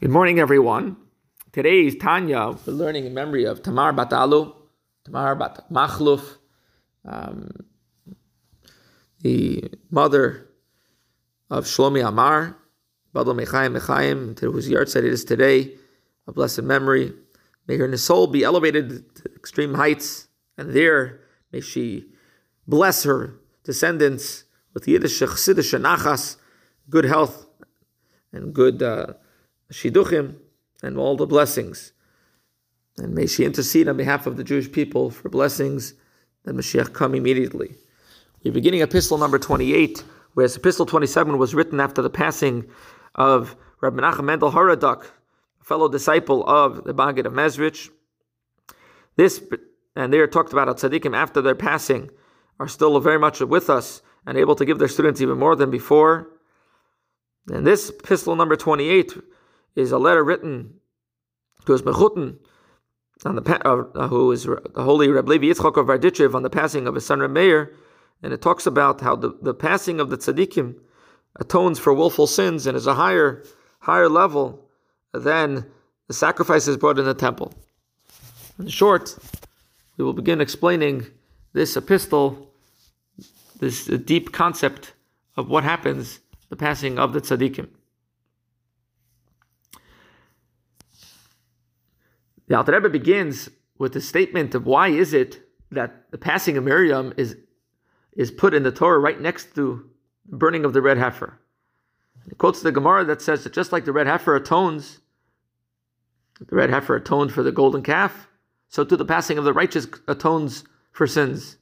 Good morning, everyone. Today's Tanya, we're learning in memory of Tamar Bat Alu, Tamar Bat Machluf, um, the mother of Shlomi Amar, Badal Mechaim Mechaim, whose yahrzeit it is today, a blessed memory. May her soul be elevated to extreme heights, and there may she bless her descendants with Yiddish Chassidish Nachas, good health and good. Uh, Shiduchim, and all the blessings. And may she intercede on behalf of the Jewish people for blessings that Mashiach come immediately. We're beginning epistle number 28, whereas epistle 27 was written after the passing of Rabbi Menachem Mendel Horodock, a fellow disciple of the Maggid of Mezrich. This, and they are talked about at tzaddikim after their passing, are still very much with us and able to give their students even more than before. And this epistle number 28 is a letter written to his mechutin, on the uh, who is the holy Reb Levi Yitzchak of Berditchev on the passing of his son Reb Meir, and it talks about how the, the passing of the tzaddikim atones for willful sins and is a higher higher level than the sacrifices brought in the temple. In short, we will begin explaining this epistle, this deep concept of what happens the passing of the tzaddikim. The Alter Rebbe begins with the statement of why is it that the passing of Miriam is is put in the Torah right next to the burning of the red heifer. He quotes the Gemara that says that just like the red heifer atones, the red heifer atoned for the golden calf, so too the passing of the righteous atones for sins.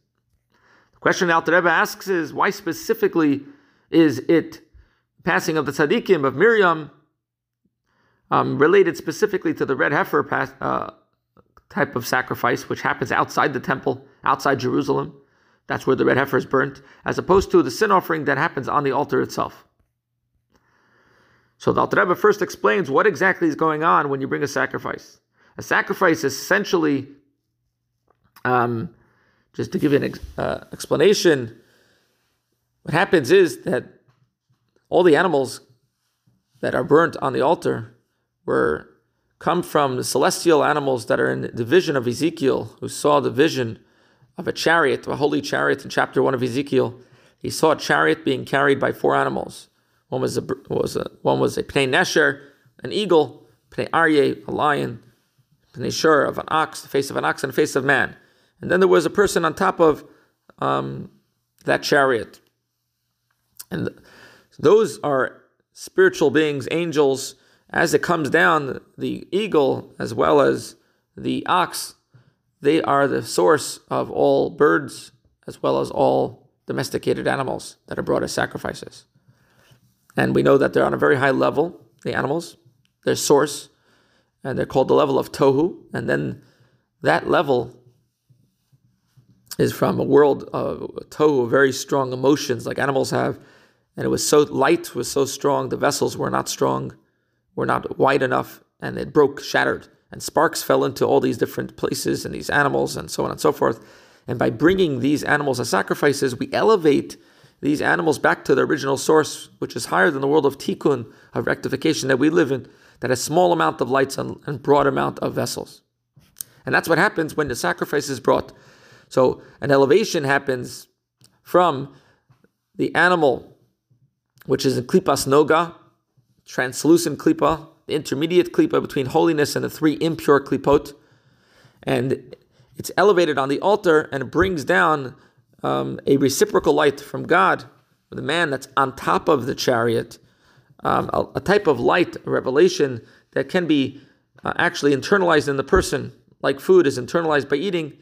The question the Alter Rebbe asks is why specifically is it the passing of the tzaddikim of Miriam um, related specifically to the red heifer uh, type of sacrifice, which happens outside the temple, outside Jerusalem. That's where the red heifer is burnt, as opposed to the sin offering that happens on the altar itself. So the Alter Rebbe first explains what exactly is going on when you bring a sacrifice. A sacrifice is essentially, um, just to give you an ex- uh, explanation, what happens is that all the animals that are burnt on the altar were come from the celestial animals that are in the vision of Ezekiel, who saw the vision of a chariot, a holy chariot in chapter one of Ezekiel. He saw a chariot being carried by four animals. One was a was a one was a pnei nesher, an eagle, pnei aryeh, a lion, pnei shur of an ox, the face of an ox, and the face of man. And then there was a person on top of um, that chariot. And those are spiritual beings, angels as it comes down, the eagle as well as the ox, they are the source of all birds as well as all domesticated animals that are brought as sacrifices. And we know that they're on a very high level, the animals, their source, and they're called the level of tohu. And then that level is from a world of tohu, very strong emotions like animals have. And it was so light was so strong, the vessels were not strong were not wide enough and it broke, shattered, and sparks fell into all these different places and these animals and so on and so forth. And by bringing these animals as sacrifices, we elevate these animals back to their original source, which is higher than the world of tikkun, of rectification that we live in, that has small amount of lights and, and broad amount of vessels. And that's what happens when the sacrifice is brought. So an elevation happens from the animal, which is in klipas noga, translucent klipa, the intermediate klipa between holiness and the three impure klipot, and it's elevated on the altar and brings down um, a reciprocal light from God, the man that's on top of the chariot, um, a, a, type of light, a revelation that can be uh, actually internalized in the person, like food is internalized by eating.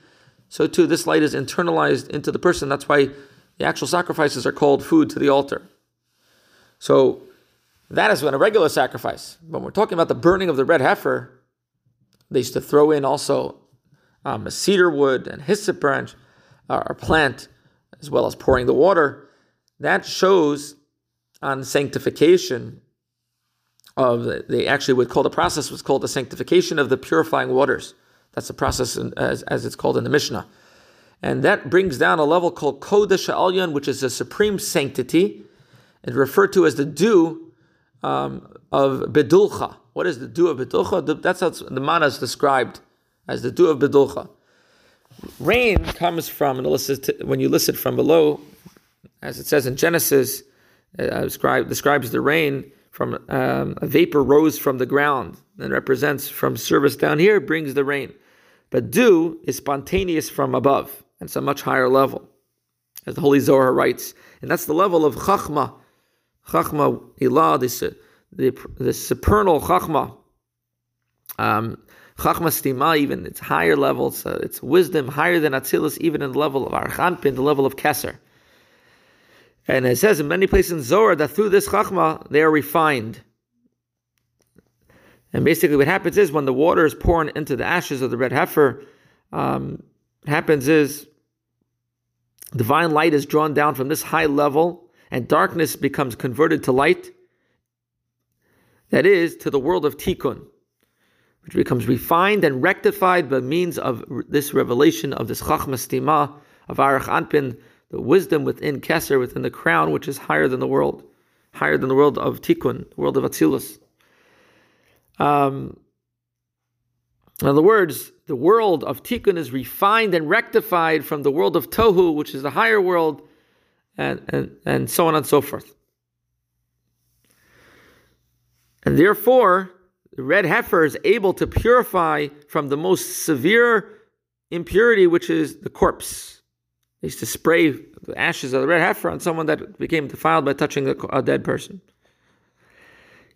So too, this light is internalized into the person. That's why the actual sacrifices are called food to the altar. So that is when a regular sacrifice. When we're talking about the burning of the red heifer, they used to throw in also um, a cedar wood and hyssop branch uh, or plant, as well as pouring the water. That shows on sanctification of the, they actually would call the process was called the sanctification of the purifying waters. That's the process in, as, as it's called in the Mishnah. And that brings down a level called Kodesh Alyon, which is a supreme sanctity, and referred to as the dew um, of bedulcha. What is the dew of bedulcha? That's how the mana is described as the dew of bedulcha. Rain comes from, and when you listen from below, as it says in Genesis, uh, describe, describes the rain from um, a vapor rose from the ground and represents from service down here brings the rain. But dew is spontaneous from above, and it's a much higher level, as the Holy Zohar writes, and that's the level of chachma, chachma ilah, this the the supernal chachma. Um, Chachma stima, even its higher levels, uh, its wisdom higher than Atzilus, even in the level of Arich Anpin, the level of Keser. And it says in many places in Zohar that through this Chachma, they are refined. And basically, what happens is when the water is poured into the ashes of the red heifer, um, happens is divine light is drawn down from this high level, and darkness becomes converted to light. That is, to the world of Tikkun which becomes refined and rectified by means of this revelation of this Chachma Stima, of Arich Anpin, the wisdom within Keser, within the crown, which is higher than the world, higher than the world of Tikkun, the world of Atzilus. Um, in other words, the world of Tikkun is refined and rectified from the world of Tohu, which is the higher world, and, and, and so on and so forth. And therefore, the red heifer is able to purify from the most severe impurity, which is the corpse. They used to spray the ashes of the red heifer on someone that became defiled by touching a, dead person.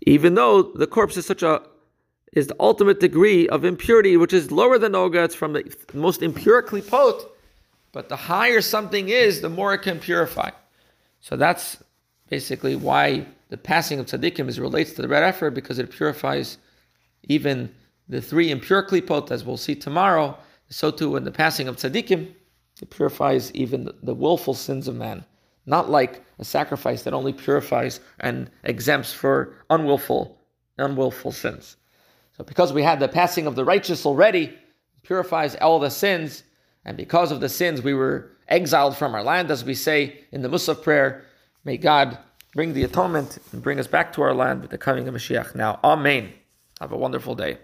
Even though the corpse is such a is the ultimate degree of impurity, which is lower than Noga, it's from the most impure klipot, but the higher something is, the more it can purify. So that's basically why the passing of tzaddikim is relates to the red heifer because it purifies even the three impure klipot, as we'll see tomorrow, so too in the passing of tzaddikim, it purifies even the, the willful sins of man. Not like a sacrifice that only purifies and exempts for unwillful, unwillful sins. So because we had the passing of the righteous already, purifies all the sins, and because of the sins we were exiled from our land, as we say in the Musaf prayer, may God bring the atonement and bring us back to our land with the coming of Mashiach. Now, Amen. Have a wonderful day.